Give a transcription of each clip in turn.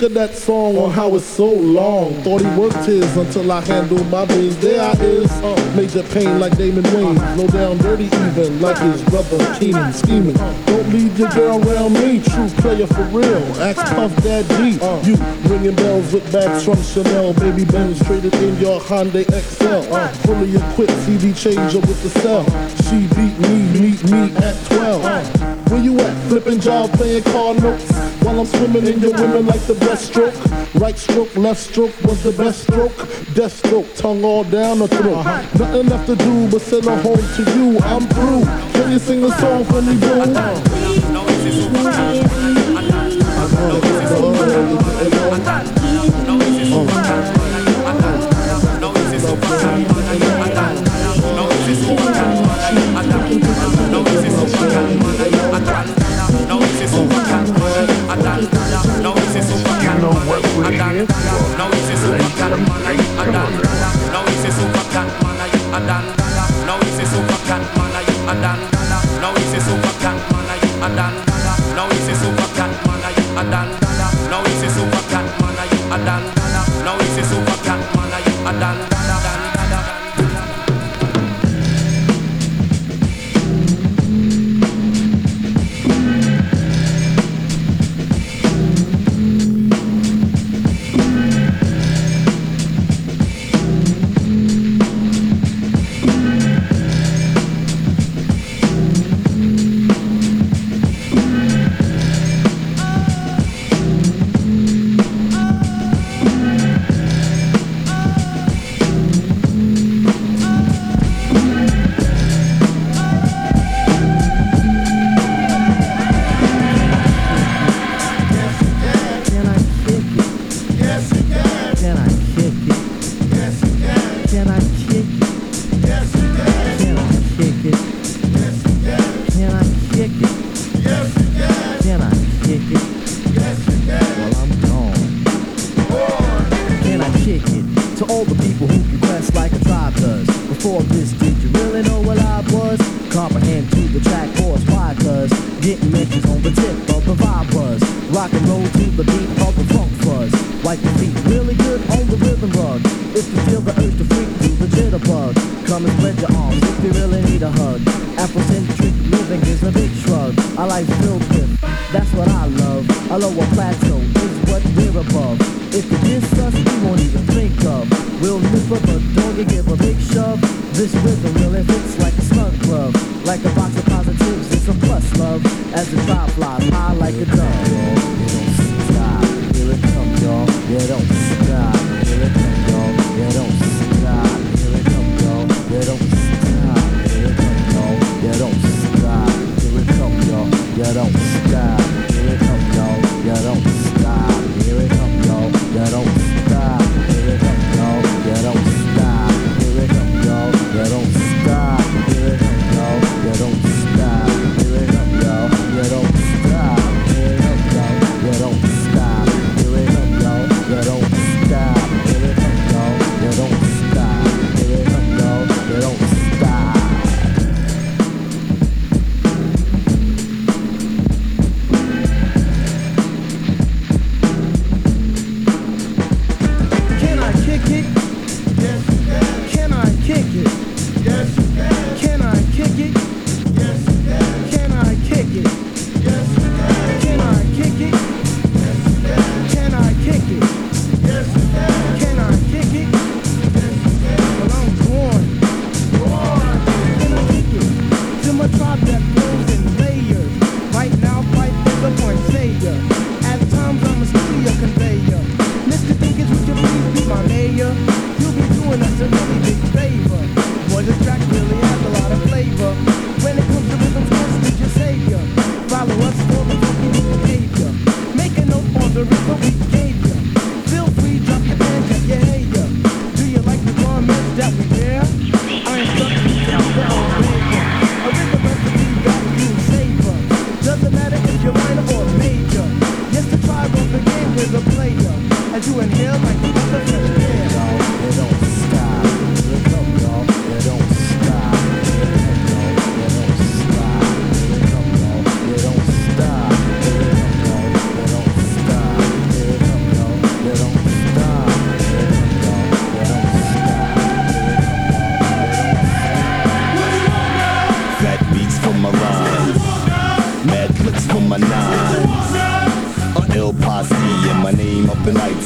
sick of that song on how it's so long. Thought he worked his until I handled my biz. There I is, uh, major pain like Damon Wayans. Low down dirty even like his brother Keenen scheming. Don't leave your girl around me, true player for real. Ask Puff Dad G. You ringing bells with bags from Chanel. Baby Benz traded in your Hyundai Excel. Uh, fully equipped CD changer with the cell. She beat me, meet me at 12. Uh, where you at? Flipping job, playing car notes. While I'm swimming in your women like the best stroke. Right stroke, left stroke was the best stroke. Death stroke, tongue all down the throat. Nothing left to do but send a home to you. I'm through. Can you sing a song for me, boo? I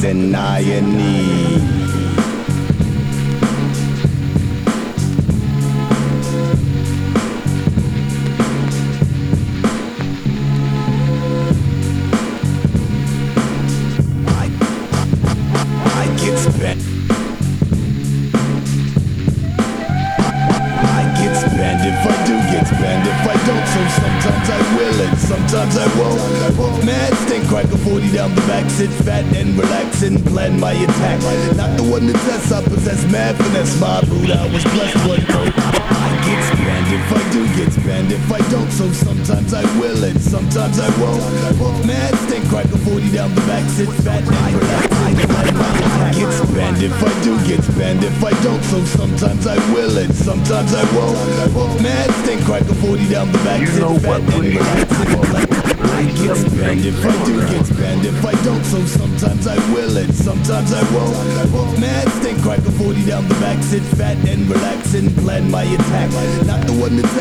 and I need. Exit fat and relax and plan my attack. Not the one to test, I possess mad finesse. My boot, I was blessed but no, I get banned if I do get banned if I don't. So sometimes I will and sometimes I won't. Mad stink, crack a 40 down the back, sit fat and relax and plan my attack. Banned if I do get banned if I don't. So sometimes I will and sometimes I won't. Mad stink, crack a 40 down the back, sit fat and relax and. I get banned if I do get banned if I don't. So sometimes I will and sometimes I won't. Mad stink, crack a 40 down the back. Sit fat and relax and plan my attack. Not the one that's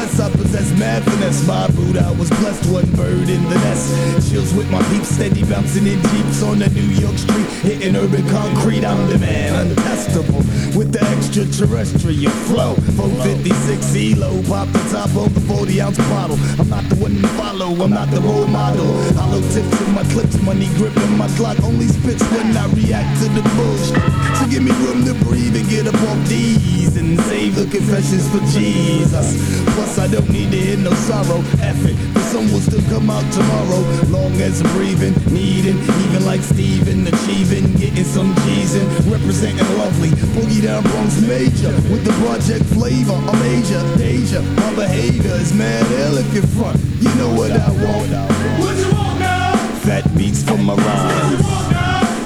extraterrestrial flow. 456 ELO, pop the top of the 40 ounce bottle. I'm not the one to follow, I'm not the role model. Hollow tips in my clips, money gripping my clock. Only spits when I react to the bullshit. So give me room to breathe and get up off these and save the confessions for Jesus. Plus, I don't need to hear no sorrow. F it, the sun will still come out tomorrow. Long as I'm breathing, needing, even like Steven, achieving, getting some in, representing lovely. Boogie down Bronx major with the project flavor. I'm major, danger. My behavior is mad ill if you're front. You know what I want. What you want now? Fat beats for my rhymes.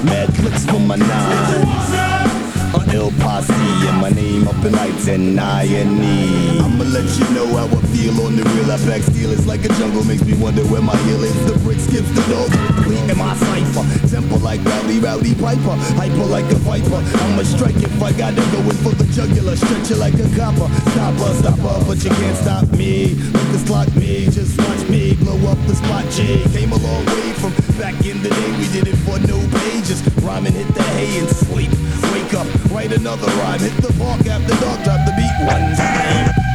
Mad clicks for my nines. Ill posse and my name up in lights and I and E. I'ma let you know how I feel on the real. I back steel it's like a jungle, makes me wonder where my heel is. The brick skips the dog, complete in my cipher. Temple like rowdy, rowdy piper, hyper like a viper. I'ma strike if I gotta go in for the jugular, stretch it like a copper. Stopper, stopper, but you can't stop me. Look this slot me, just watch me blow up the spot. G came a long way from back in the day. We did it for no pages, rhyming hit the hay and sleep. Wake up, write another rhyme. Hit the park after dark, drop the beat one time.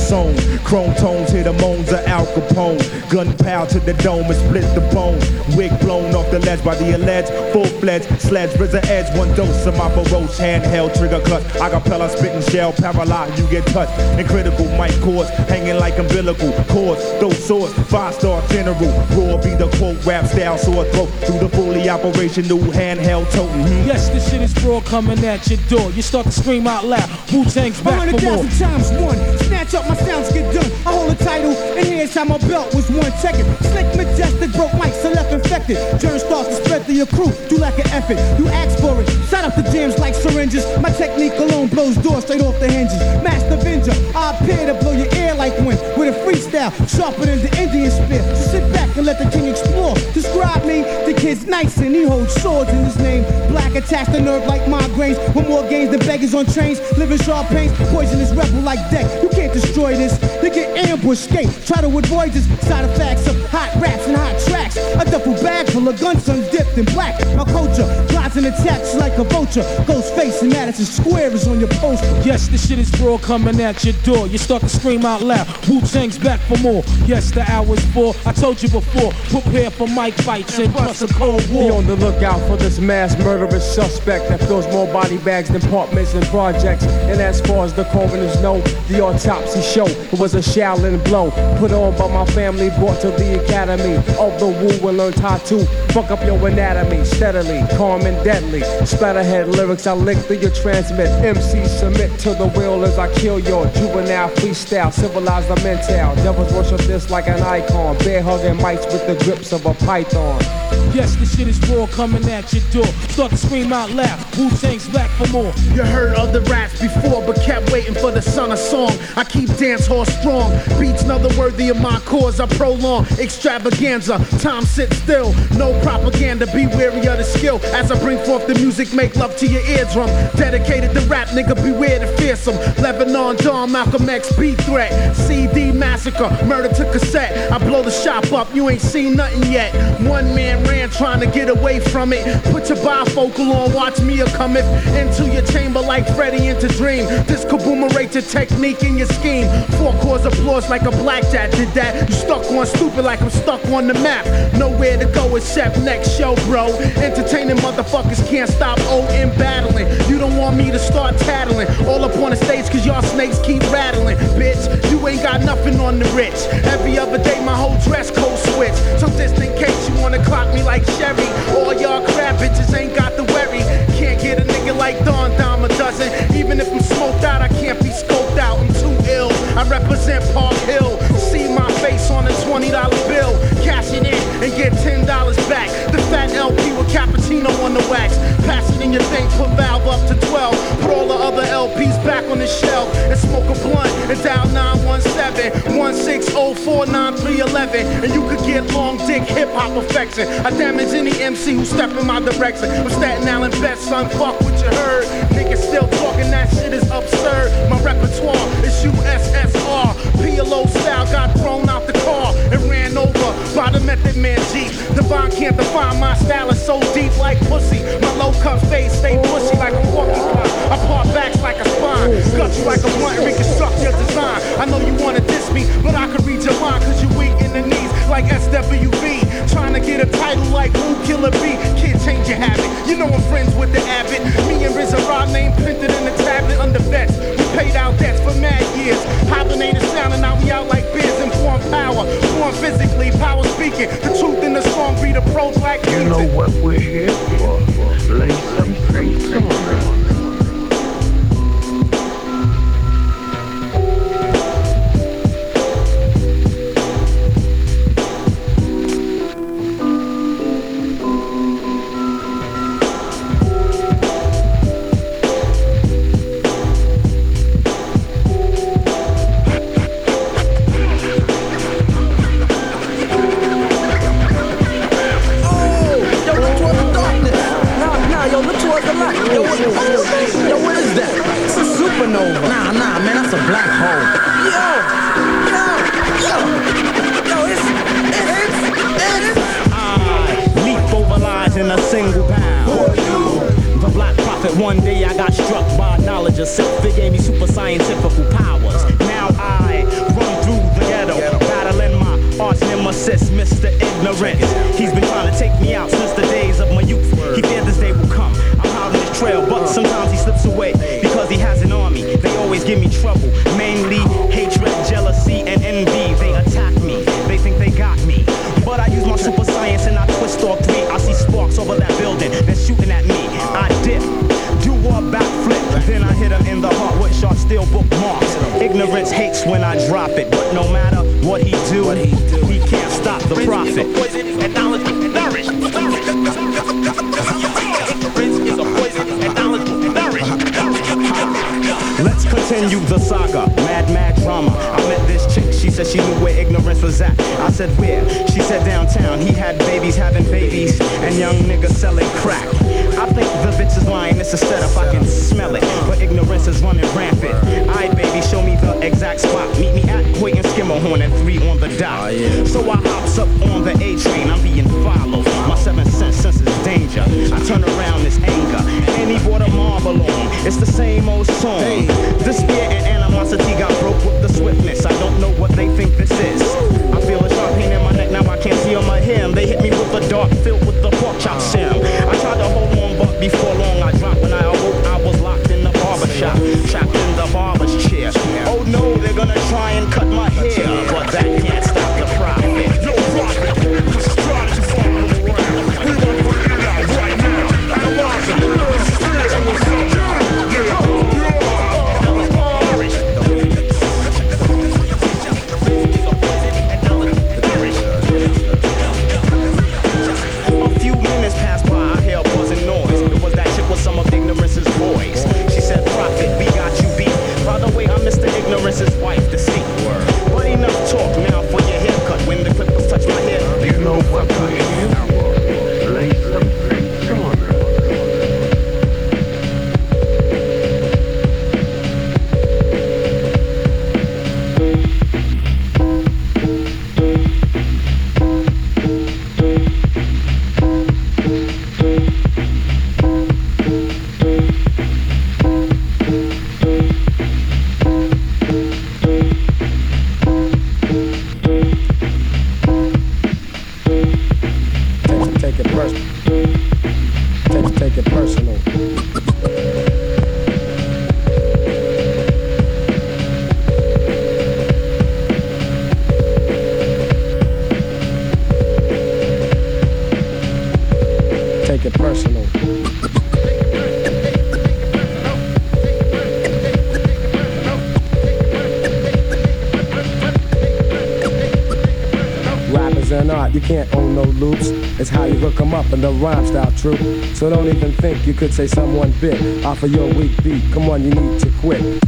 Song. Chrome tones, hit the moans of Al Capone. Gunpowder to the dome and split the bone. Wig blown off the ledge by the alleged full-fledged sledge. RZA edge, one dose of my roach handheld trigger cut. Acapella spitting shell, paralyzed, you get touched. And critical mic cords hanging like umbilical cords. Those swords, five star general. Raw be the quote, rap style, sore throat. Through the fully operational handheld toting. Hmm. Yes, this shit is raw coming at your door. You start to scream out loud. Wu Tang's A back hundred for more. thousand times one. Snatch up my sounds, get done. I hold a title, and here's how my belt was one second. Slick, majestic, broke mics, so left infected. Germ starts to spread through your crew. Do like an effort. You ask for it. Shut up the jams like syringes. My technique alone blows doors straight off the hinges. Master Avenger, I appear to blow your ear like wind with a freestyle sharper than the Indian spear. So sit back and let the king explore. Describe me, the kid's nice and he holds swords in his name. Black attacks the nerve like migraines. With more gains than beggars on trains. Living sharp pains, poisonous rebel like deck. You can't destroy this. They get ambushed, escape. Try to avoid this. Side effects of hot raps and hot tracks. A duffel bag full of guns dipped in black. My culture glides and attacks like a vulture. Ghostface and Madison Square is on your poster. Yes, this shit is raw coming at your door. You start to scream out loud. Wu Tang's back for more. Yes, the hour's full. I told you before. Prepare for mic fights and plus a cold war. Be on the lookout for this mass murderous suspect that fills more body bags than apartments and projects. And as far as the coroners know, the autopsy show it was a Shaolin blow put on by my family, brought to the academy of the Wu and learned how to fuck up your anatomy steadily, calm and deadly. Splatterhead lyrics I lick through your transmit. MC submit to the will as I kill your juvenile freestyle, civilize the mental. Devils worship this like an icon, bear hugging with the grips of a python. Yes, this shit is raw coming at your door. Start to scream out loud. Wu Tang's back for more. You heard other raps before, but kept waiting for the son of song. I keep dance hall strong. Beats another worthy of my cause. I prolong extravaganza. Time sit still. No propaganda. Be wary of the skill. As I bring forth the music, make love to your eardrum. Dedicated to rap, nigga. Beware the fearsome. Lebanon, John, Malcolm X, B threat. CD massacre. Murder to cassette. I blow the shop up. You ain't seen nothing yet. One man ran trying to get away from it. Put your bifocal on. Watch me a cometh into your chamber like Freddy into Dream. This kaboomerated technique in your scheme. Four chords applause like a blackjack did that. You stuck on stupid like I'm stuck on the map. Nowhere to go except next show, bro. Entertaining motherfuckers can't stop O in battling. You don't want me to start tattling. All up on the stage cause y'all snakes keep rattling. Bitch, you ain't got nothing on the rich. Every other day my whole dress code switch. So just in case you wanna clock me like Sherry. All y'all crab bitches ain't got the worry. Can't get a nigga like Don Dom a dozen. Even if I'm smoked out, I can't be scoped out. I'm too ill. I represent Park Hill. Face on a $20 bill. Cash it in and get $10 back. The fat LP with cappuccino on the wax. Pass it in your thing, put valve up to 12. Put all the other LPs back on the shelf and smoke a blunt and dial 917 1604 9311. And you could get long dick hip hop affection. I damage any MC who step in my direction. I'm Staten Island best, son. Fuck what you heard. Niggas still talking, that shit is absurd. My repertoire is USSR. PLO style got thrown out the car and ran over by the Method Man Jeep. Divine can't define my style is so deep like pussy. My low cut face stay bushy like a porcupine. I part backs like a spine. Gut you like a blunt reconstruct your design. I know you wanna diss me, but I could read your mind cause you weak in the knees like SWV. Trying to get a title like Who Killer B. Can't change your habit. You know I'm friends with the abbot. Me and RZA Rod name printed in the tablet under vets. We paid out debts for mad years. Hibernated sound and now we out like beers and form power. Form physically, power speaking. The truth in the song be the pro black You know what we're here for. Lay some one day I got struck by knowledge of self. It gave me super scientific powers. Now I run through the ghetto, battling my arch nemesis, Mr. Ignorance. He's been trying to take me out since the days of my youth. He feared this day will come. I'm out on his trail, but sometimes he slips away because he has an army. They always give me trouble, mainly hatred, jealousy, and envy. They attack me, they think they got me. But I use my super science and I twist all three. I see sparks over that building, they're Ignorance hates when I drop it, but no matter what he do, he can't stop the profit. Poison and knowledge nourish. Ignorance is a poison and knowledge nourish. Let's continue the saga. Mad, mad drama. I met this chick. She said she knew where ignorance was at. I said where? She said downtown. He had babies having babies and young niggas selling crack. I think the bitch is lying. It's a setup. I can smell it. But ignorance is running rampant. Alright, baby, show me the exact spot. Meet me at Hoyt and Schermerhorn at 3 on the dot. Oh, so I hops up on the A train. I'm being followed. My seven sense senses danger. I turn around, this anger. And he brought a marble on. It's the same old song. Despair and animosity got broke with the swiftness. I don't know what they think this is. I feel a sharp pain in my neck, now I can't see on my hair. They hit me with a dart filled with the pork chop serum. I tried to hold on, but before long I dropped. When I awoke, I was locked in the barber shop, trapped in the barber's chair. Oh no, they're gonna try and cut my hair, but that can't stop the rhyme style true. So don't even think you could say someone bit off of your weak beat. Come on, you need to quit.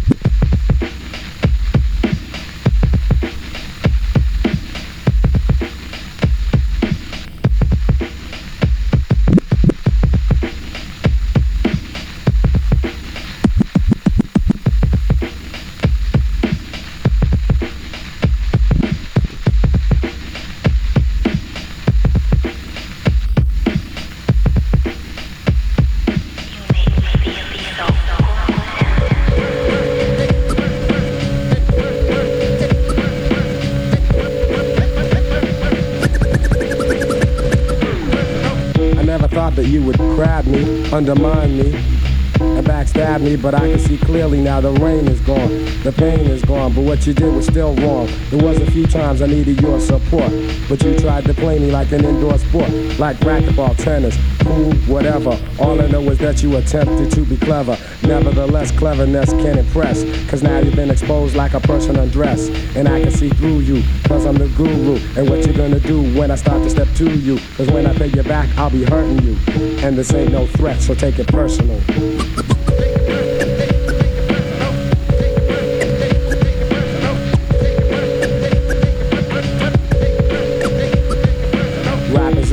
But I can see clearly now the rain is gone, the pain is gone, but what you did was still wrong. There was a few times I needed your support, but you tried to play me like an indoor sport, like racquetball, tennis, pool, whatever. All I know is that you attempted to be clever. Nevertheless, cleverness can impress, cause now you've been exposed like a person undressed, and I can see through you, cause I'm the guru, and what you gonna do when I start to step to you, cause when I pay you back, I'll be hurting you, and this ain't no threat, so take it personal.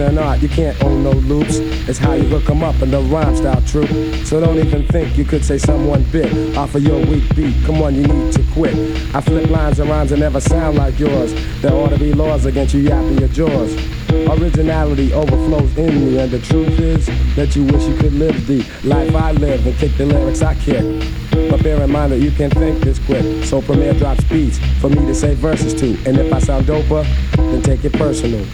You can't own no loops. It's how you hook them up and the rhyme style true. So don't even think you could say someone bit off of your weak beat. Come on, you need to quit. I flip lines and rhymes that never sound like yours. There ought to be laws against you yapping your jaws. Originality overflows in me, and the truth is that you wish you could live the life I live and kick the lyrics I kick. But bear in mind that you can't think this quick. So Premier drops beats for me to say verses to. And if I sound doper, then take it personal.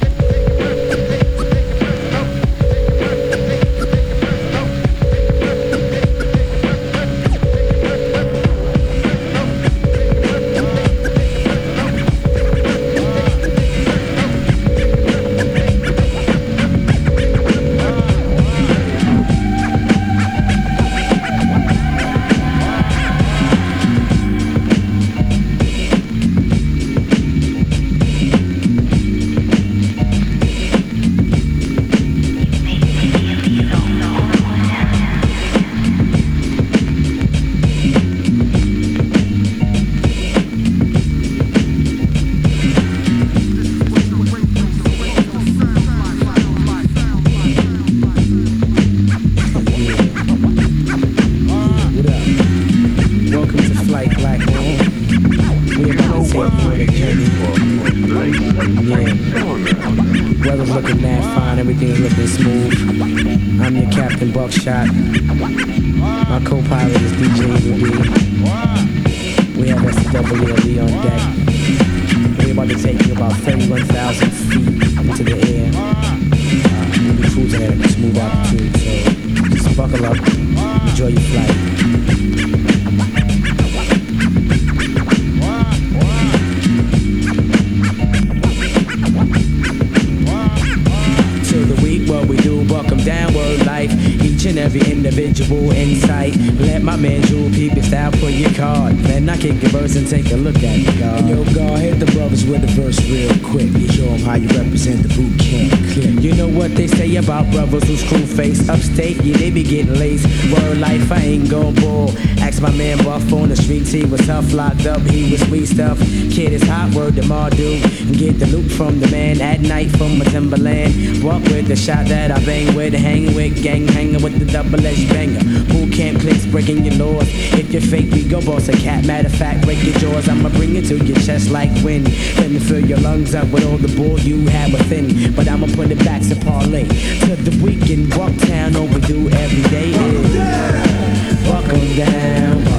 Yeah they be getting laced word life I ain't gon' bull ask my man Buff on the streets he was tough locked up he was sweet stuff. Kid is hot word to Mardu get the loot from the man at night from a Timberland. Walk with the shot that I bang with hang with gang hanging with the double edged banger. Who can't clicks breaking your laws. If you're fake we go boss a cat. Matter of fact break your jaws. I'ma bring it to your chest like wind. Let me fill your lungs up with all the bull you have within. But I'ma put it back to parlay. To the weekend walk town overdue every day. Is 'em down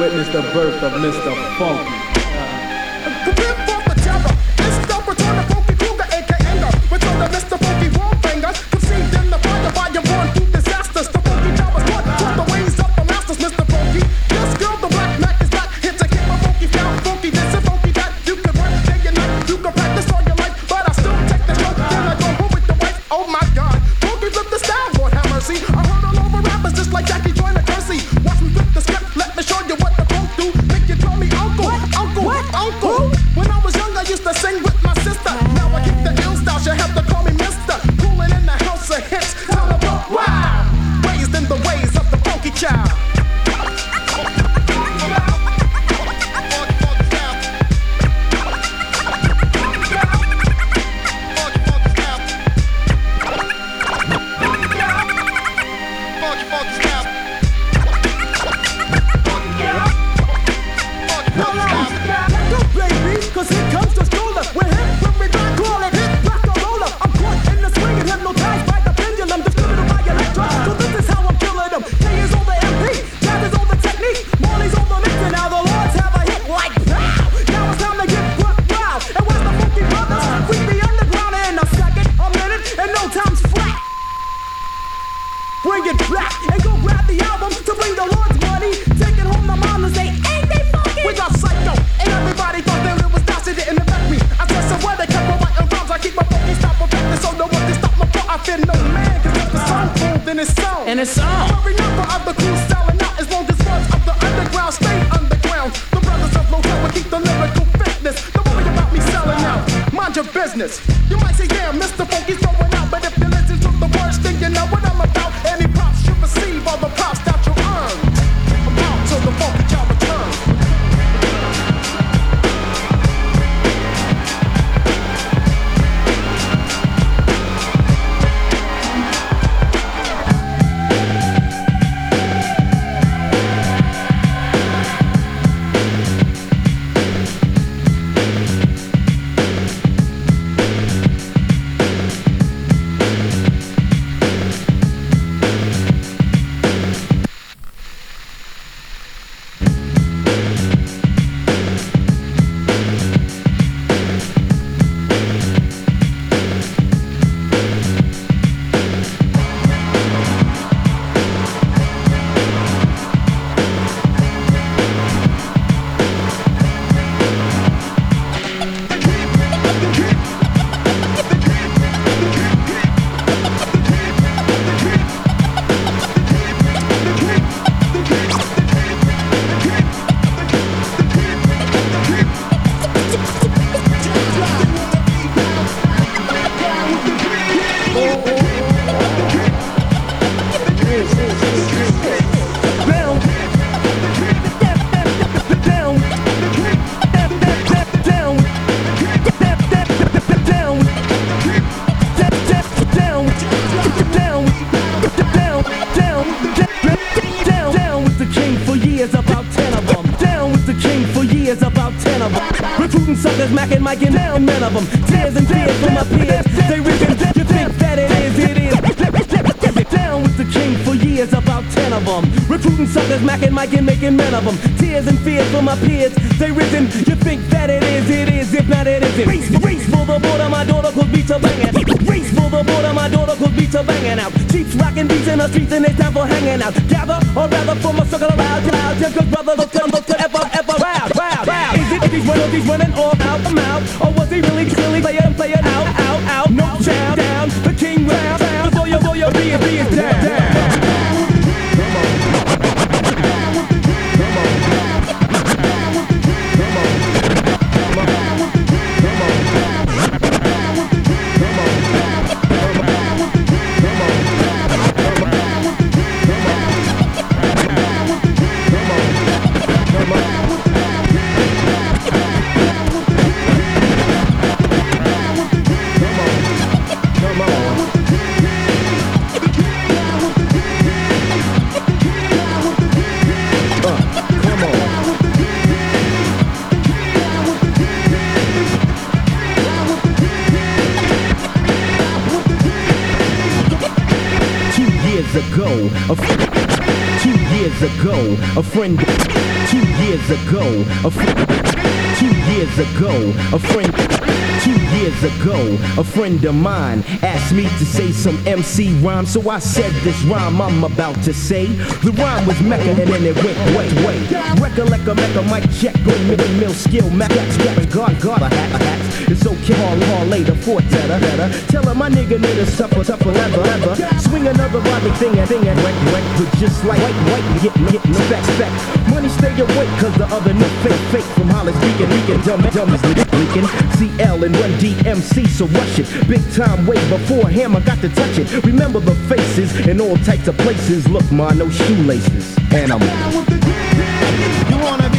Witness the birth of Mr. Funky. Mac and Mike and down none of them. Tears and tears for my peers. They ripping. You think that it is? It is. Down with the king for years, about ten of them. Recruiting suckers, Mac and Mike and making men of them. Tears and fears for my peers. They risen. You think that it is? It is. If not, it isn't. Race, race for the border, my daughter could be to banging. Race for the border, my daughter could be to banging out. Chiefs rocking beats in the streets, and it's time for hanging out. Gather, or rather, for my circle around. Just cause brothers, those come, those could ever. If he's running, if he's running all out the mouth, or was he really, really playing, playing out, out, out? No, down, down. The king round, round. Boy, oh, boy, oh, be, be, a friend of mine asked me to say some MC rhyme, so I said this rhyme I'm about to say. The rhyme was Mecca and then it went way, way. Recollect a Mecca, mic check, go middle mill skill, Mac, Mac, Mac, God, God, a hat, a hat. It's okay, call, call later, for better, better. Tell her my nigga need a suffer, tougher, ever, ever. Swing another body thing and thing and wreck, wreck, but just like white, white, get, get, no back, back. Money stay awake, cause the other no fake, fake from Hollis, Beacon, Beacon, dumb, dumb, leaking. CL and run DMC, so rush it. Big time way before Hammer got to touch it. Remember the faces in all types of places. Look, ma, no shoelaces. And I'm with the You wanna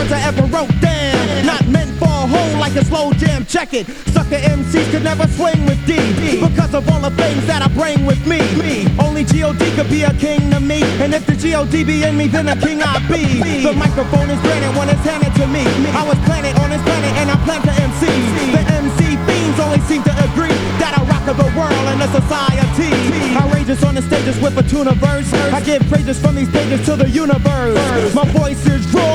words I ever wrote down. Not meant for a hole like a slow jam. Check it. Sucker MCs could never swing with D. Because of all the things that I bring with me. Only G.O.D. could be a king to me. And if the G.O.D. be in me, then a king I be. The microphone is granted when it's handed to me. I was planted on this planet and I plan to MC. The MC fiends only seem to agree that I rock the world and the society. Outrageous on the stages with a tuna verse. I give praises from these pages to the universe. My voice is raw,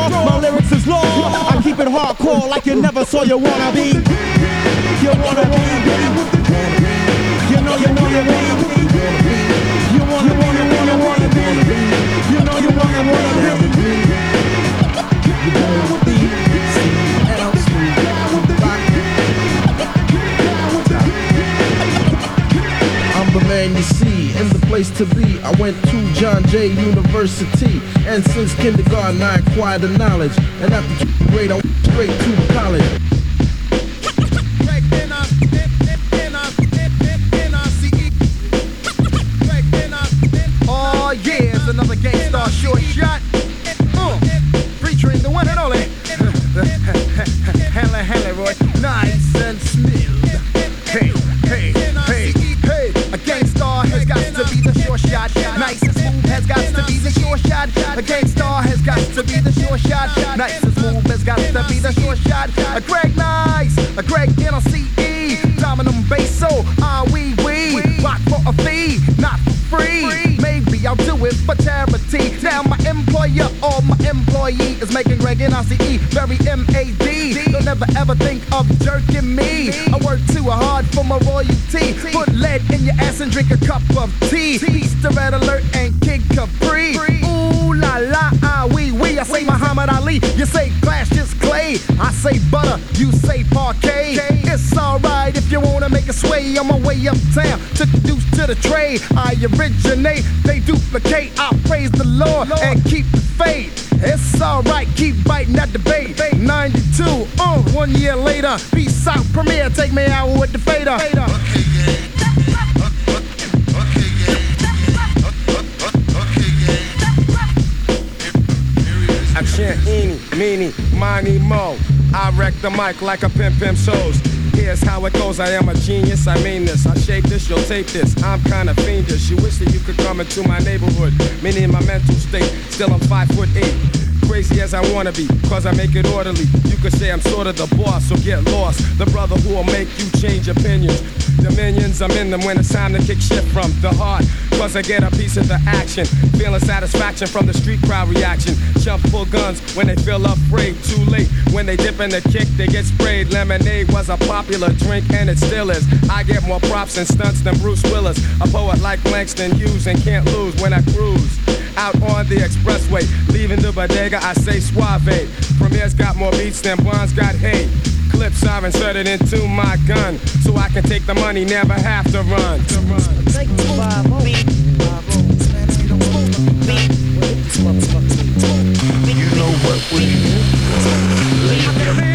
like you never saw you wanna be. You wanna be. You know you wanna be. You wanna, wanna, wanna, wanna be. You know you wanna, wanna be. You wanna be. I'm the man you see and the place to be. I went to John Jay University, and since kindergarten I acquired the knowledge. And after grade, I straight to college. NLCE very M-A-D. Don't ever ever think of jerking me. I work too hard for my royalty. Put lead in your ass and drink a cup of tea. Easter red alert and Kid Capri. Ooh la la ah wee wee. I say Muhammad Ali, you say Cassius Clay. I say butter, you say Parkay. It's alright if you wanna make a sway on my way uptown. Took the deuce to the trade. I originate, they duplicate. I praise the Lord and keep debate. 92, uh, one year later. Peace out, Premier, take me out with the fader. I chant eeny, meeny, miny, mo. I wreck the mic like a pimp pimp shows. Here's how it goes. I am a genius. I mean this. I shape this. You'll tape this. I'm kinda fiendish. You wish that you could come into my neighborhood. Meaning my mental state. Still I'm five foot eight. Crazy as I wanna be, cause I make it orderly. You could say I'm sort of the boss, so get lost. The brother who will make you change opinions. Dominions, I'm in them when it's time to kick shit from the heart. Cause I get a piece of the action. Feeling satisfaction from the street crowd reaction. Jump full guns when they feel afraid. Too late when they dip in the kick, they get sprayed. Lemonade was a popular drink and it still is. I get more props and stunts than Bruce Willis. A poet like Langston Hughes and can't lose when I cruise. Out on the expressway, leaving the bodega, I say suave. Premier's got more beats than Bonds got hate. Clips are inserted into my gun, so I can take the money, never have to run. To run. You know what we Tonight's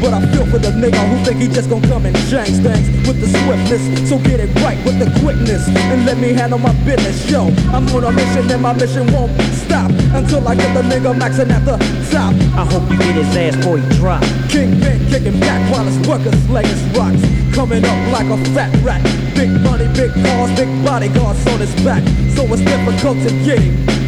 But I feel for the nigga who think he just gon' come and change things with the swiftness. So get it right with the quickness and let me handle my business. Yo, I'm on a mission and my mission won't stop until I get the nigga maxing at the top. I hope you get his ass before he drop. Kingpin kicking back while his workers laying rocks. Coming up like a fat rat. Big money, big cars, big bodyguards on his back. So it's difficult to get him.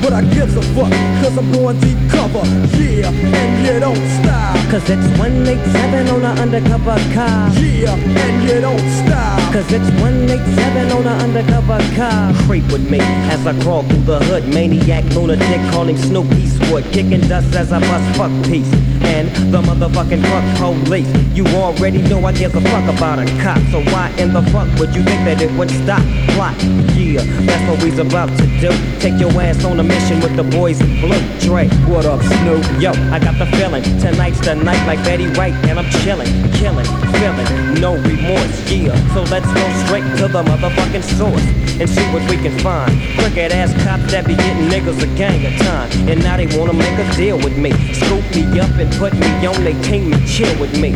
But I gives a fuck, cause I'm going deep cover. Yeah, and you don't stop. Cause it's 187 on an undercover car. Yeah, and you don't stop. Cause it's 187 on an undercover car. Creep with me as I crawl through the hood. Maniac, lunatic, calling him Snoop Eastwood. Kicking dust as I bust fuck peace. And the motherfucking fuck police. You already know I give a fuck about a cop. So why in the fuck would you think that it would stop? Plot. Yeah, that's what we's about to do. Take your ass on a mission with the boys in blue. Dre, what up, Snoop? Yo, I got the feeling. Tonight's the night like Betty White, and I'm chilling, killing, feeling, no remorse. Yeah, so let's go straight to the motherfucking source and see what we can find. Crooked ass cops that be getting niggas a gang of time, and now they wanna make a deal with me. Scoop me up and put me on they team and chill with me.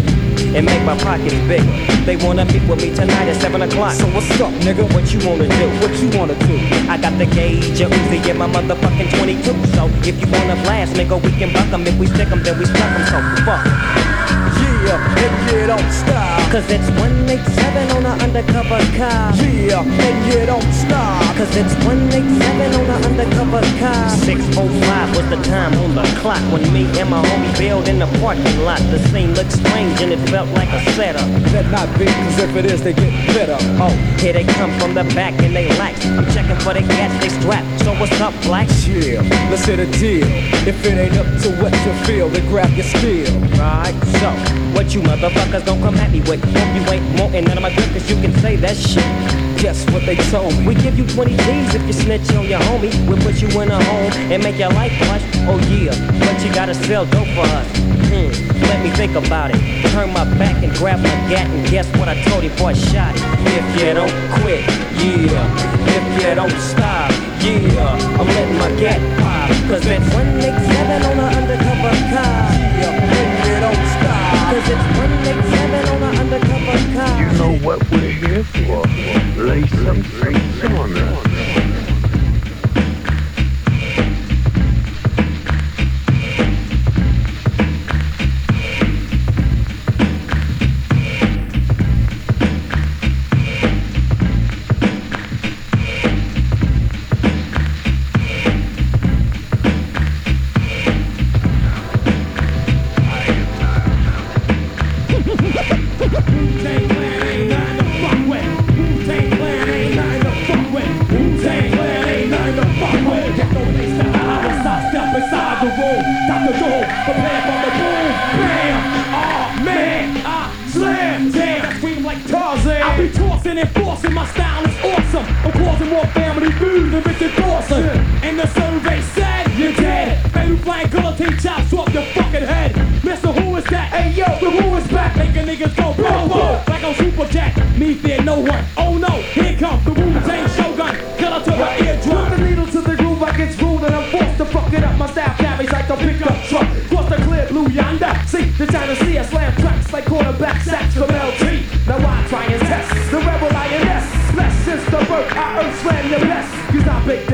And make my pockets bigger. They wanna meet with me tonight at 7 o'clock. So what's up, nigga? What you wanna do? What you wanna do? I got the gauge, a Uzi in my motherfucking 22. So if you wanna blast, nigga, we can buck 'em. If we stick 'em, then we stuck 'em. So fuck. Yeah, and you don't stop. Cause it's 187 on an undercover car. Yeah, and you don't stop. Cause it's 187 on an undercover car. 605 was the time on the clock when me and my homie bailed in the parking lot. The scene looked strange and it felt like a setup. That not be, cause if it is, they get better. Oh, here they come from the back and they lax. I'm checking for the gas they strap. So what's up, black? Yeah, let's hit a deal. If it ain't up to what you feel, then grab your steel. Right, so what you motherfuckers don't come at me with? Hope you ain't wanting none of my drink, cause you can say that shit. Guess what they told me? We give you 20 G's if you snitch on your homie. We'll put you in a home and make your life plush. Oh yeah, but you gotta sell dope for us. Hmm, let me think about it. Turn my back and grab my gat and guess what I told him before I shot. If you don't quit, yeah. If you don't stop, yeah. I'm letting my gat pop. Cause it's 187 on an undercover car. Yeah, if you don't stop. Cause it's 187 on an undercover car. You know what we're here for. Lay some face on us. Style is awesome. I'm causing more Family Feud than Richard Dawson. And the survey said you're dead. Baby flying guillotine chops off your fucking head. Mister, who is that? Hey yo, the who is back? Making niggas go whoa whoa, like I'm Super Jack. Me fear no one. Earth slam your best. Cause I bake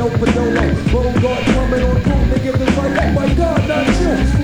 yo, Padolo. Road guard coming on through, nigga, This right. Oh my God, not you.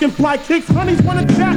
Rocking fly kicks. Honeys wanna chat,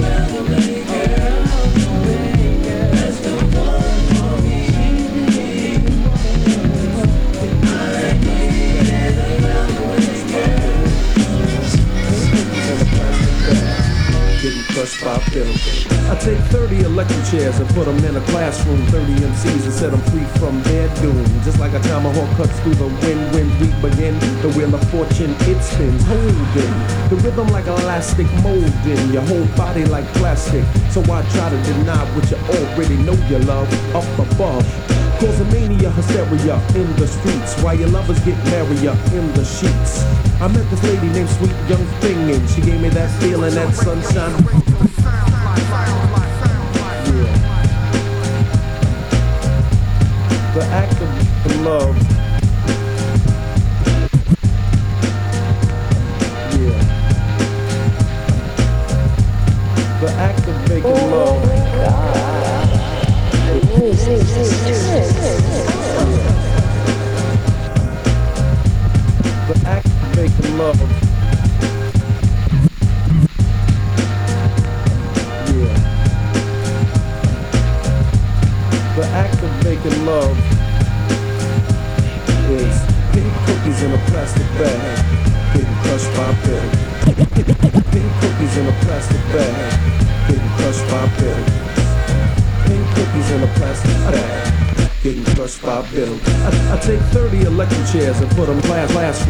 Getting pillows. I take 30 electric chairs and put them in a classroom. 30 MCs and set them free from their doom. Just like a tomahawk cuts through the wind when we begin. The wheel of fortune, it spins, holding the rhythm like elastic, molding your whole body like plastic. So I try to deny what you already know you love up above. Cause a mania hysteria in the streets while your lovers get merrier in the sheets. I met this lady named Sweet Young Thing and she gave me that feeling, that sunshine. The act of love.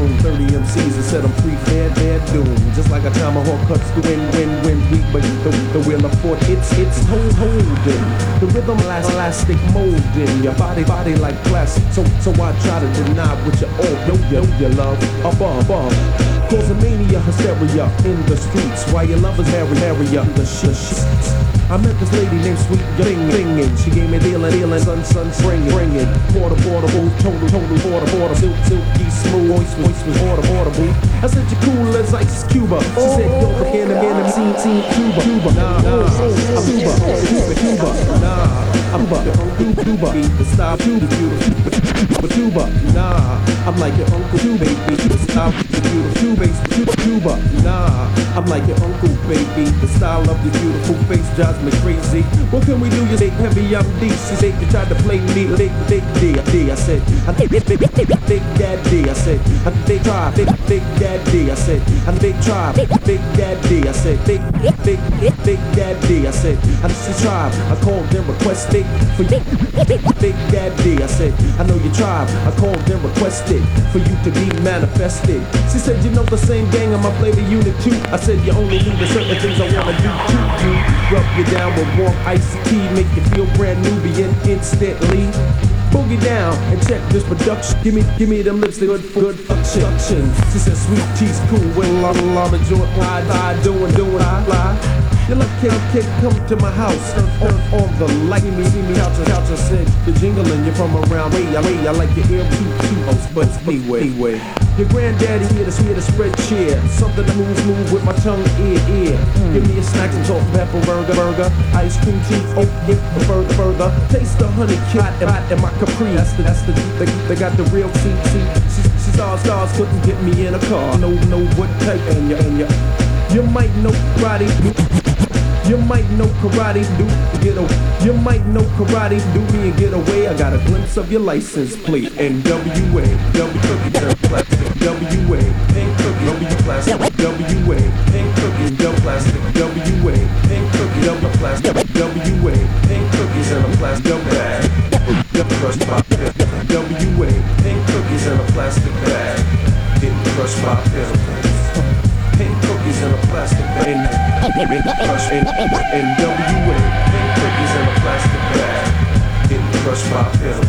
Classroom. 30 MCs and set them free, fair, their doom. Just like a tomahawk cuts the wind, wind, wind, weak, but the, the wheel of fort, it's, it's hold, holding. The rhythm last elastic molding your body, body like plastic. So, so I try to deny what you all know, you, know you love above, above. Cause a mania hysteria in the streets while your lovers harry, harry up the sh- sh- I met this lady named Sweet Young Thing she gave me dealin', dealin', sun, sun, spring, bring it. Porter, portable, total, total, porter, porter, silk, silky, smooth, voice, voice was porter, portable. I said you cool as ice Cuba. She oh, said yo, again, again, I'm seeing, seeing Cuba, Cuba, nah, nah, oh, I'm Cuba, Cuba, Cuba, nah, I'm Cuba, Cuba, Cuba, the style, Cuba, Cuba, but Cuba, nah, I'm like your uncle, Cuba, baby, the style, the beautiful Cuba, Cuba, nah, I'm like your uncle, baby, the style of your beautiful face drives me crazy. What can we do? You say heavy, I'm said you tried to play me, big, big D, D. I said, I think big, big, big, big daddy. I said, I they try, big, big daddy. I said, I they try, big, big daddy. I said, big, big, big daddy. I said, I just tribe. I called them requested for you. Big daddy. I said, I know your tribe. I called them requested for you to be manifested. She said, you know the same gang on my flavor unit too. I said, you only need the certain things I wanna do to you. Rub you down with warm iced tea, make you feel brand new, begin instantly. Boogie down and check this production. Give me, give me them lips, they good, good function. She said, sweet tea's cool when la la la joint. I, I doing, doing, I lie. You look kid, kid, come to my house. Turn on the light. See me, me out your couch. I said, you're jingling, you're from around way. I way, I like your ear too. Oh, but anyway, anyway. Your granddaddy here to here to spread cheer. Something to move, move with my tongue, ear, ear. Hmm. Give me a snack, some salt, pepper, burger, burger, ice cream, tea. Oh, if further, further. Taste the honey, hot, hot, and my capri. That's the, that's the, they, they got the real tea, tea. She, saw stars, couldn't get me in a car. No, no, what type, and you, and you, you might know karate. You might know karate, do get away. You might know karate, do me and get away. I got a glimpse of your license plate. NWA, W cookie, dirt plastic. WA, pink cookie, W plastic. WA, pink cookie, W plastic. WA, pink cookie, W plastic. WA, pink cookies in a plastic bag. W crushed by WA, pink cookies in a plastic bag. Getting crushed by pills. Cookies in a plastic bag. Crushed in, in WA. Pink cookies in a plastic bag. Getting crushed by pills.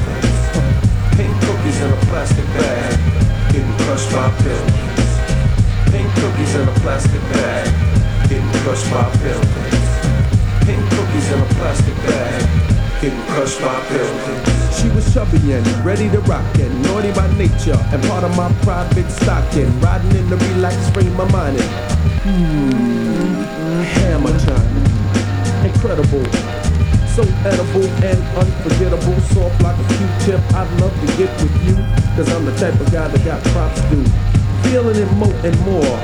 Pink cookies in a plastic bag. Getting crushed by pills. Pink cookies in a plastic bag. Getting crushed by pills. Pink cookies in a plastic bag. Getting crushed by pills. She was chubby and ready to rock and naughty by nature and part of my private stocking. Riding in the relaxed frame of mind. Hmm, hammer time. Incredible. So edible and unforgettable, soft like a Q-tip. I'd love to get with you, cause I'm the type of guy that got props due. Feeling it more and more.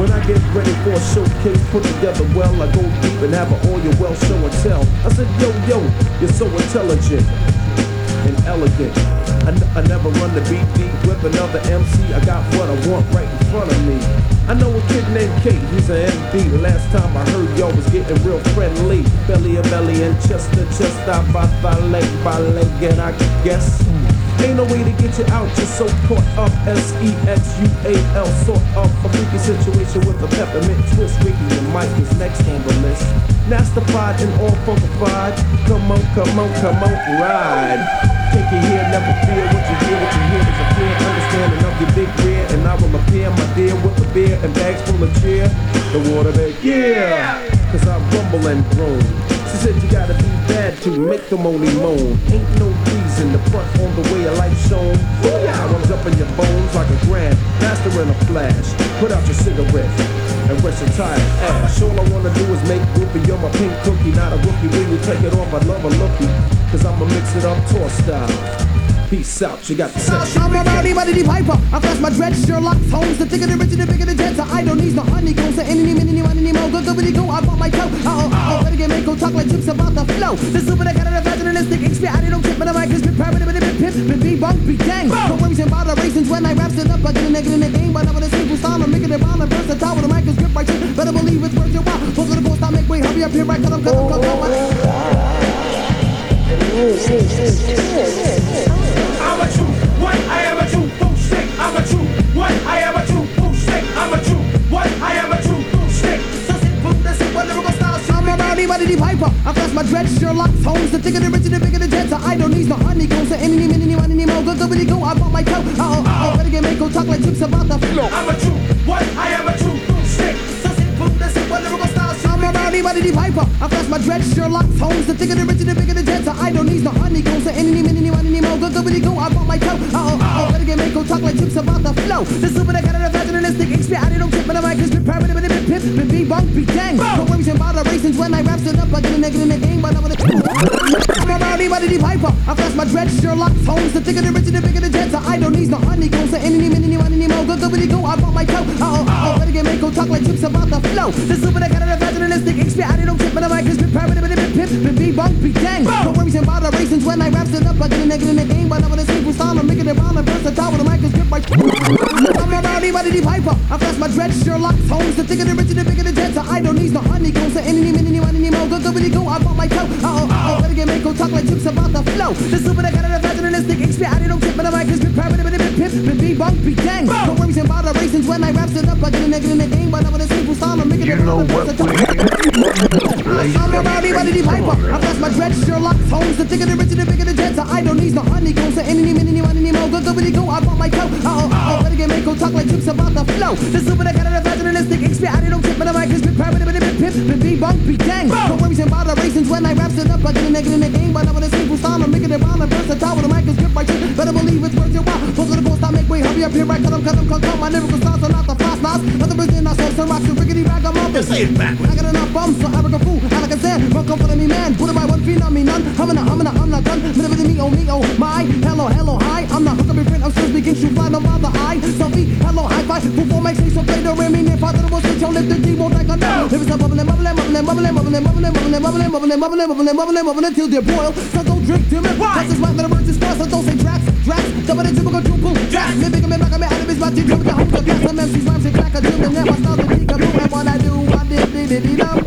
When I get ready for a showcase put together well, I go deep and have an all your well show and tell. I said, yo, yo, you're so intelligent and elegant. I, I never run the beat deep with another MC. I got what I want right in front of me. I know a kid named Kate, he's an MD. Last time I heard y'all was getting real friendly. Belly to belly and chest to chest, I by thigh leg by leg, and I guess. Ain't no way to get you out, you're so caught up. S-E-X-U-A-L, sort of a freaky situation with a peppermint twist. Ricky and Mike is next on the list. Nastified and all funkified. Come on, come on, come on, ride. Take it here, never fear what you hear. What you hear is a clear understanding of your big rear. And I will appear, my dear, with a beer and bags full of cheer. The water bag, yeah. Cause I rumble and groan. She said you gotta be bad to make them only moan. Ain't no reason to front on the way of life shown. Yeah, I'm jumping your bones like a grand master in a flash. Put out your cigarette and rest your tired ass. All I wanna do is make whoopee. You're my pink cookie, not a rookie. When you take it off, I love a lookie. Cause I'ma mix it up tour style. Peace out, you got the sex. I'm a rowdy, Roddy, the piper. I flash my dread, Sherlock Holmes. The thicker the richer, the bigger the jets. I don't need no honeycombs. So any, any, any, any, more. Go, go, go, I bought my toe. Uh oh, uh oh. Better get talk like chips about the flow. The super that got an evangelistic XP. I don't tip, but I'm like, cause be paranoid, but it pimp, but be bunk, be dang. No worries and moderations when I raps it up. I get a nigga in the game, but I'm with a simple style. I'm making it round and versatile with a mic and script right here. Better believe it's worth your while. Focus on the post, I make way. Hurry up here, right? 'em. I'm a true what? I am a true boot stick. I'm a true what? I am a true boot stick. I'm a true what? I am a true boot stick. So simple, that's it. What lyrical style? I'm I bought my toe. Uh oh, uh oh. Better get make go talk like chips about the flow. I'm a true what? I am a true I'm a rowdy, Roddy, the piper. I flash my dread, Sherlock Holmes. The thicker the richer, the bigger the jets. I don't need no honeycombs. So any, any, any, one, any, more. Go, go, go, I bought my toe. Uh oh, uh oh. Better get make go talk like chips about the flow. The super that got an evangelistic XP. I don't tip, but I'm like, cause be paranoid, but it pimp, but be bunk, be dang. And moderations when when I raps it up. I get a nigga in the game, but I'm gonna. I'm a rowdy, rowdy, piper. I flash my dread, Sherlock Holmes. The thicker the richer, the bigger the jets. I don't need no honeycombs. So any, any, any, one, any more. Go, go, go, go. I my toe. Uh oh, uh oh. Better get Mako talk like chips about the flow. The super, the kind of the fatalistic. XP, I don't tip, but I'm like, this pip, pip, pip, pip, pip, be bunk, be dang. No worries about the races when I raps it up. I get a nigga in the game, but I'm gonna sleep with style. I'm making it round and versatile with a mic is grip like. I'm a rowdy, rowdy, piper. I flash my dread, Sherlock Holmes. The thicker the richer, the bigger the jets. I don't need no honeycombs. So any, any, any, any, any more. Go, go, go, go. I bought my toe. Uh oh, uh oh. Better get Mako talk like chips about the flow. The super, the kind of the fatalistic. XP, I don't tip, but I'm like, this pip, pip, pip, pip, pip, pip, be bunk, be dang. No worries about the races when my raps it up like in a in the game, but I wanna sing style. I'm making it you know what we I'm a rowdy, body the piper. I've bless my dreads, Sherlock Holmes, the thicker the richer, the bigger the jets. So I don't need no honeycomb. so any minute, any one, any more. Good, good, go, I want my coat. Uh oh, uh oh, better get Mako talk like chips about the flow. The super that got it, the nationalistic expert. I don't tip, but the mic is prepared, but it pip, pip, be bunk, be gang. No worries about the raisins when I raps it up I get a in the game, but I wanna sing style. I'm making it a rhyme and burst the tower. The mic is grip chip, better believe it's worth your while. Folks of the coast, I make way, hurry up here, right, cut up, cut up, cut up, my lyrical style are not the fast knots. Nothing Brazilian, I saw some rocks and rickety ragamuffins. Say it backwards. I got enough bums, so I a fool. I like a zen, run come for me, man. Put it by one feet on me, none. I'm in a, I'm a, I'm not done. Minute with me, oh, me, oh, my. Hello, hello, hi. I'm not hooking friend. I'm still speaking, shoot fly, no bother, I. Selfie, hello, high five. Four makes me so play the rim. If I thought it was on, lift the D, won't like a no. If it's a bubbling, bubbling, bubbling, bubbling, bubbling, bubbling, bubbling, bubbling, bubbling, bubbling, bubbling, bubbling, bubbling, until they boil. So don't drink to me. Why? Cause it's my little birds is spoiled, so don't say tracks, tracks. The typical triple. Tracks. Me big, me back, me out of his body, dribble the home, Fantasy rhymes exact until the never start to peek. I and what I do, I did, did, did, did,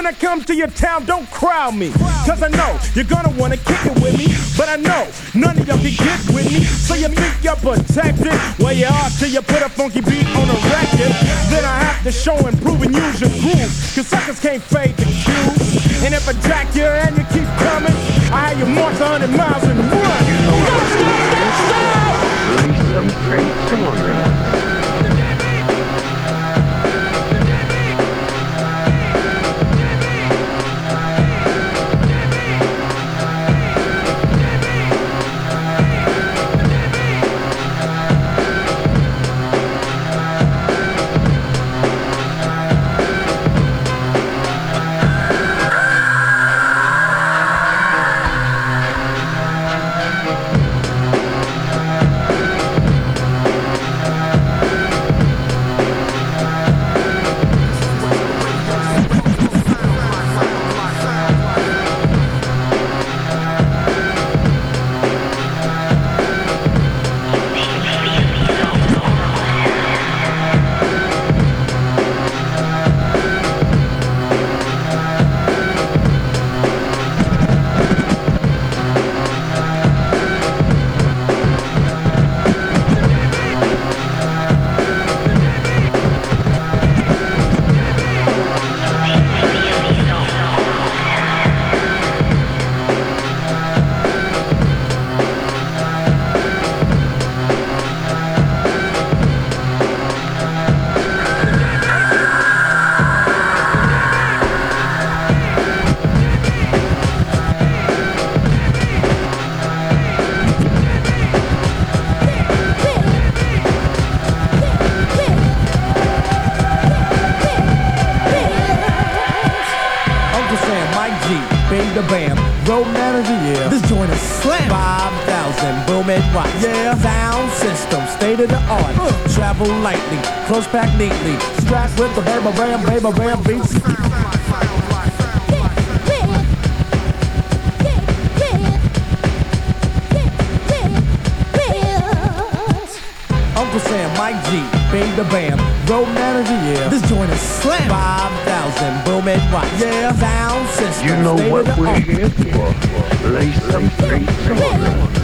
when I come to your town, don't crowd me. Cause I know you're gonna wanna kick it with me. But I know none of y'all can get with me. So you think you're protected? Well, you are till you put a funky beat on a record. Then I have to show and prove and use your groove. Cause suckers can't fade the cue. And if I jack you and you keep coming, I have you march a hundred miles and run. Release some great. Lightly, close pack neatly. Strapped with the baby ram, baby ram beats. Uncle Sam, Mike G, Bing the Bam, Road Manager, yeah. This joint is slam. 5,000, boom and rock. Yeah. Sound system, You know what we're here for. Lay some beats on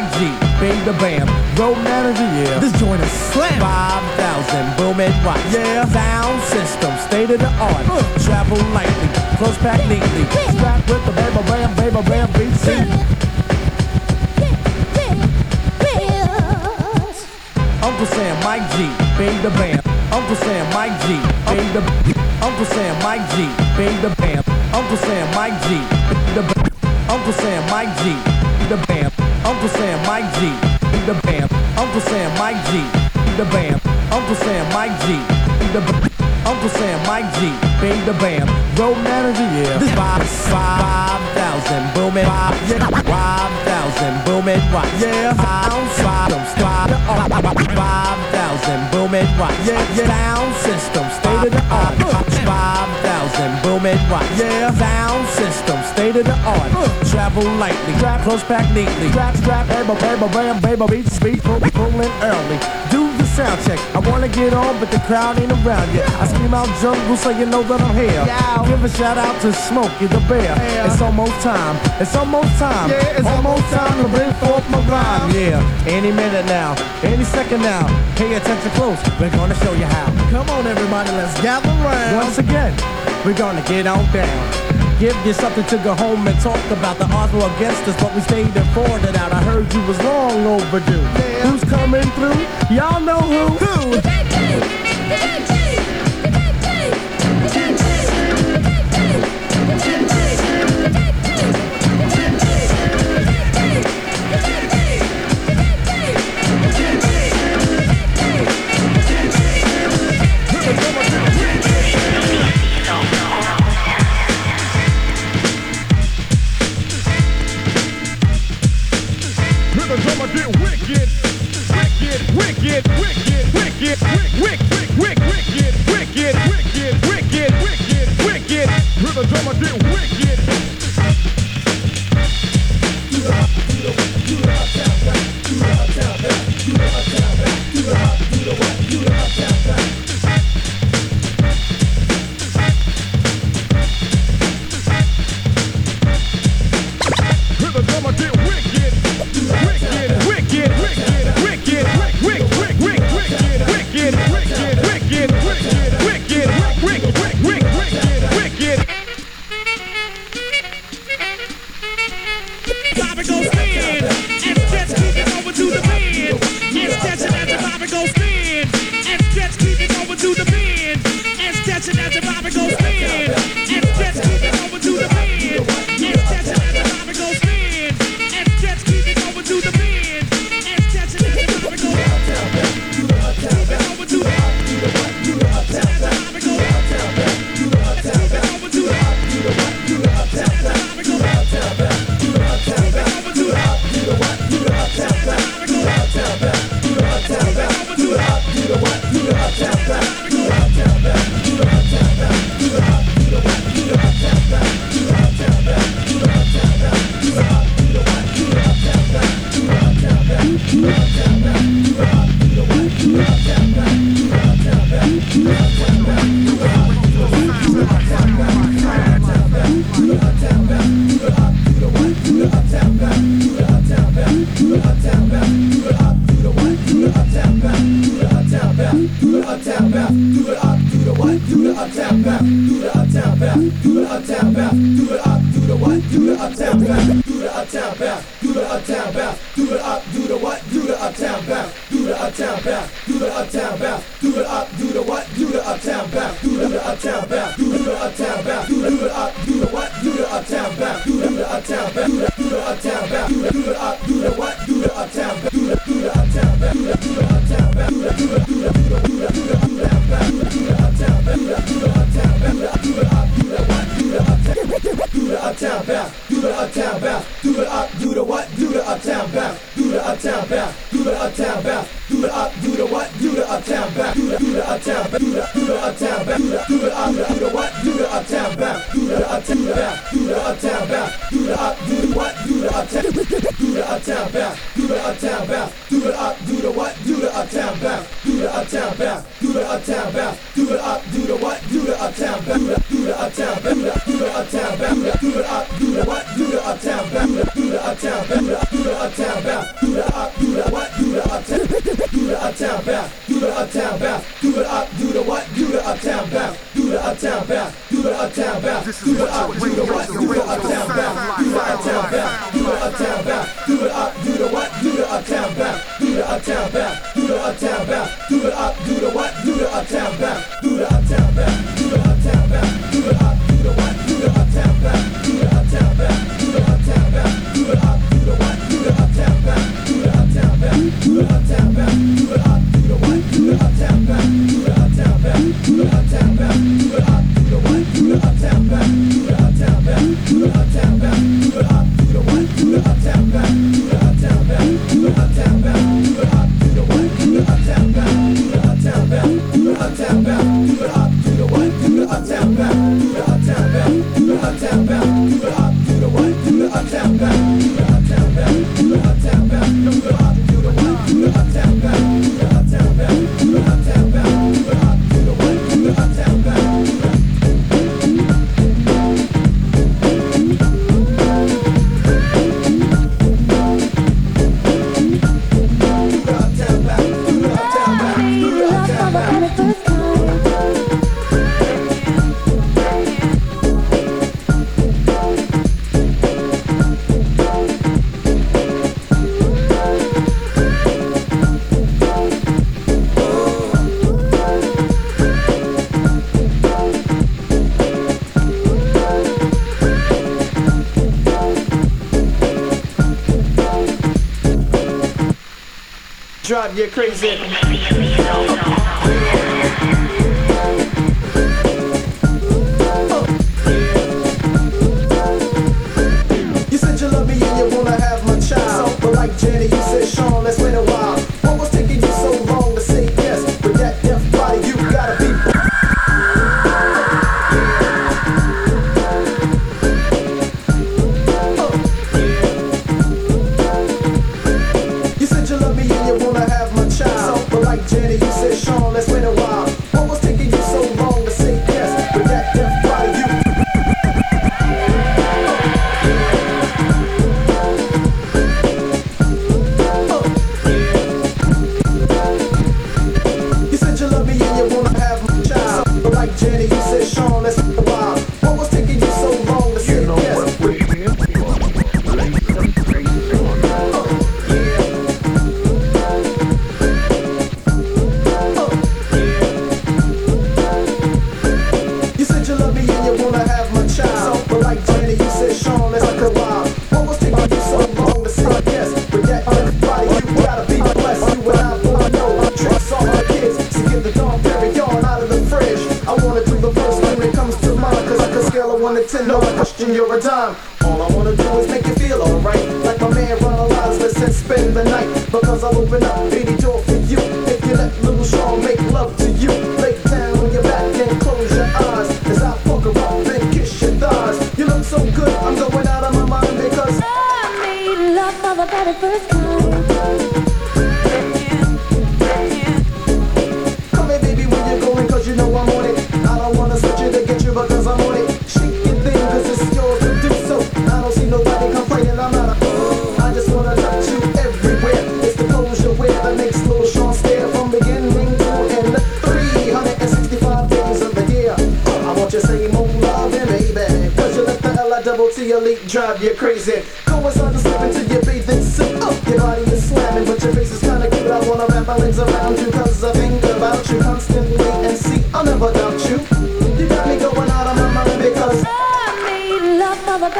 Mike G, Bing the Bam, Road Manager, yeah. This joint is slam. 5,000, boom and rock. Yeah. Sound system, state of the art. Travel lightly, close pack neatly. Strapped with the baby Bam, baby ram beats. Uncle Sam, Mike G, Bing the Bam. Uncle Sam, Mike G, Bing the Uncle Sam, Mike G, Bing the Bam. Uncle Sam, Mike G, the Bam. Uncle Sam, Mike G, the Bam. Uncle Sam, Mike G, be the bam. Uncle Sam, Mike G, be the bam. Uncle Sam, Mike G, be the bam. Uncle Sam, Mike G, be the bam. Road manager, yeah. This Five, five thousand, booming. Five, yeah. Five thousand, booming. Right, yeah. Five, five, five, five, five, five 5,000 booming watts. Yeah, yeah. Sound system, state of the art. 5,000, boom and watts. Yeah. Sound system, state of the art. Travel lightly, grab close pack neatly. Grab, strap, bam, bam, bam, bam, beat, speed, pulling early. Sound check. I wanna get on, but the crowd ain't around yet. I scream out jungle so you know that I'm here. Give a shout out to Smokey the Bear. It's almost time. It's almost time. Yeah, it's almost time to bring forth my rhyme. Yeah, any minute now, any second now. Pay attention close. We're gonna show you how. Come on, everybody, let's gather round. Once again, we're gonna get on down. Give you something to go home and talk about. The odds were against us, but we stayed and fought it out. I heard you was long overdue. Who's coming through? Y'all know who? Who? The drummer get wicked, wicked, wicked, wicked, wicked, wick, wick, wick, wick, wicked, wicked, wicked, wicked, wicked, wicked. Hear the drummer get wicked. bounce, do the uptown bounce, do the up, do the what, do the uptown bounce, do the uptown bounce, do the uptown bounce, do the up, do the what, do the uptown bounce, do the uptown bounce, do the uptown bounce, do the up, do the what, do the uptown bounce, do the uptown bounce, do the uptown bounce, do the up, do the what the uptown, do the do the uptown, bounce? do the uptown, bounce? do the up, do the what, do the uptown, do do the uptown, do do the uptown, do the up, do the what, do the uptown, do do the uptown, do do the uptown, do do the up, do the what, do the uptown, do do the uptown, do do the uptown, do do the up, do the what, do the drive you crazy. You said you love me and you wanna have my child. But like Jenny, you said, Sean, let's wait a while.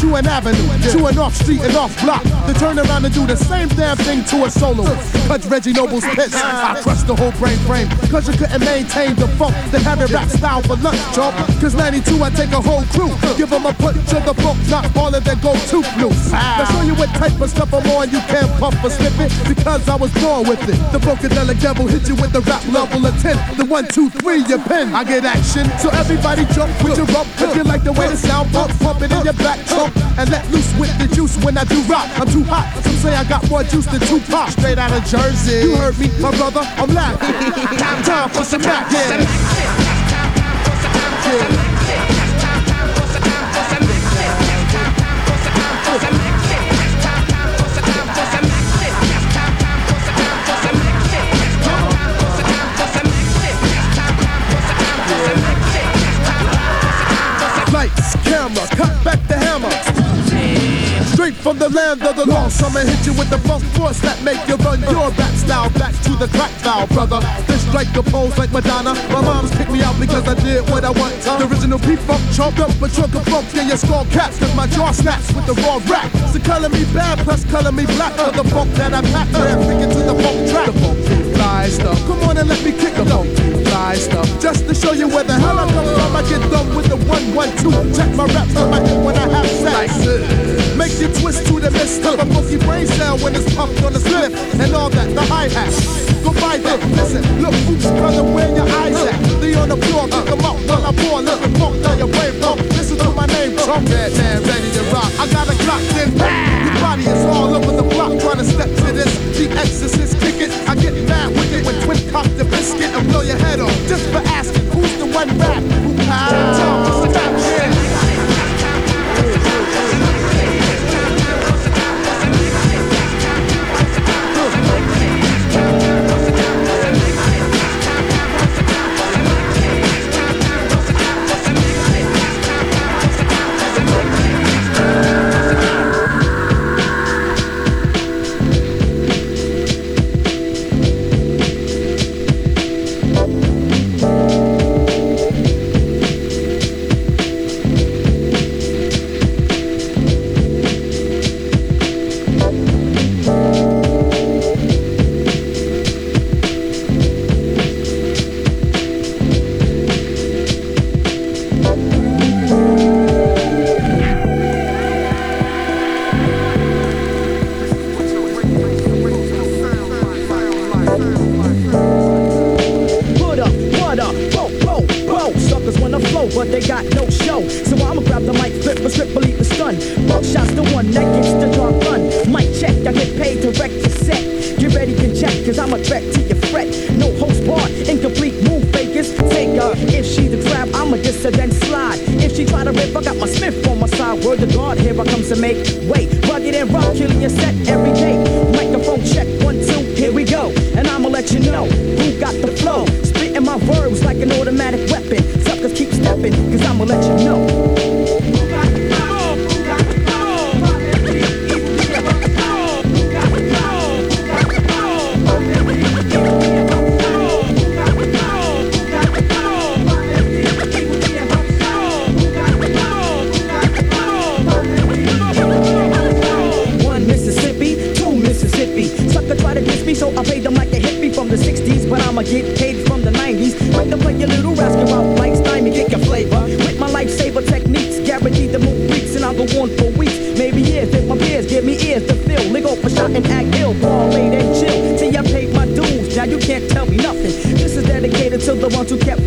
Chew an avenue, to an off street and off block. To turn around and do the same damn thing to a solo. Cut Reggie Noble's piss. I crushed the whole brain frame. Cause you couldn't maintain the funk. They have it rap style for lunch, chump. Cause 92, I take a whole crew. Give them a punch of the funk, not all of their go-to blues. Now show you what type of stuff I'm on. You can't puff or slip it. Because I was born with it. The funkadelic devil hit you with the rap level of 10. The one, two, three, your pen. I get action. So everybody jump with your rump. If you like the way the sound pump, pump it in your back trunk. And let loose with the juice when I do rock. I'm too hot. Some say I got more juice than Tupac. Straight out of Jersey. You heard me, my brother. I'm loud. time, time for some rap. Yeah. Lights, camera, cut back the hammer. From the land of the lost, I'ma hit you with the funk force that make you run your rap style back to the crack style, brother. Then strike the pose like Madonna. My mom's picked me out because I did what I want. The original P-Funk chomped up a trunk of funk in your skull caps, cause my jaw snaps with the raw rap. So color me bad, plus color me black for the funk that I pack. Figure to the funk track. Fly stuff. Come on and let me kick the funk fly stuff. Just to show you where the hell I come from, I get done with the one, one, two. Check my raps on my hip when I have sex. Make you twist to the mist of a funky brain cell when it's pumped on the slip and all that, the hi-hat. Go by them, listen, look, oops, brother, where your eyes at? They on the floor, kick them up while I pour a little funk down your brain pump. Listen to my name, Trump, man, ready to rock. I got a clock, then your body is all over the block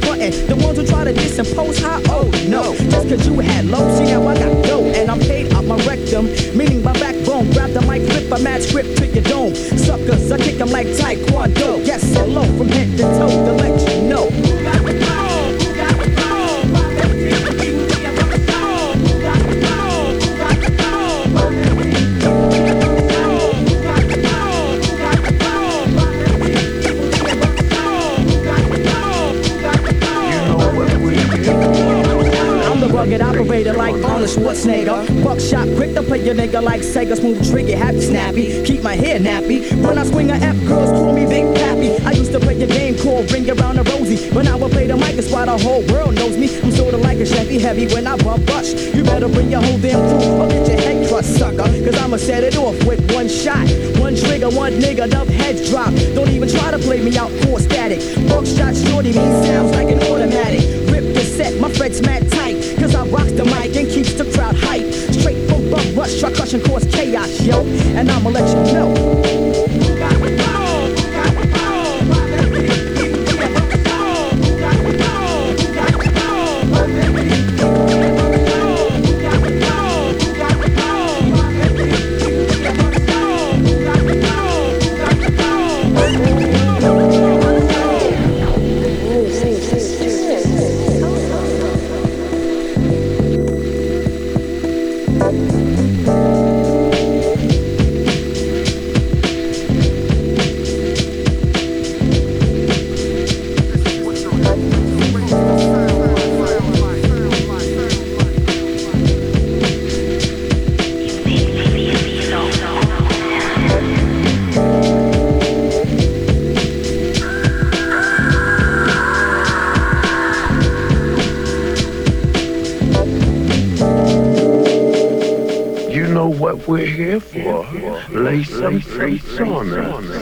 frontin', the ones who try to diss and post high. Oh no, just cause you had low, see now I got dough, and I'm paid out my rectum, meaning my backbone. Grab the mic, flip a mad script to your dome. Suckers, I kick 'em like Taekwondo. Yes, hello from head to toe the let Schwarzenegger. Buckshot, quick to play your nigga like Sega. Smooth trigger, happy snappy. Keep my hair nappy. When I swing a F, girls call me Big Pappy. I used to play a game called Ring Around the Rosie. But now I play the mic, it's why the whole world knows me. I'm sorta like a Chevy heavy when I bump rush. You better bring your whole damn crew or get your head crushed, sucker. Cause I'ma set it off with one shot. One trigger, one nigga, enough heads drop. Don't even try to play me out for static. Buckshot shorty, me sounds like an automatic. Rip the set, my fret's mad tight. Cause I rocks the mic and keeps the crowd hype. Straight from bump rush, truck crush and cause chaos, yo. And I'ma let you know. Here for. Lay on.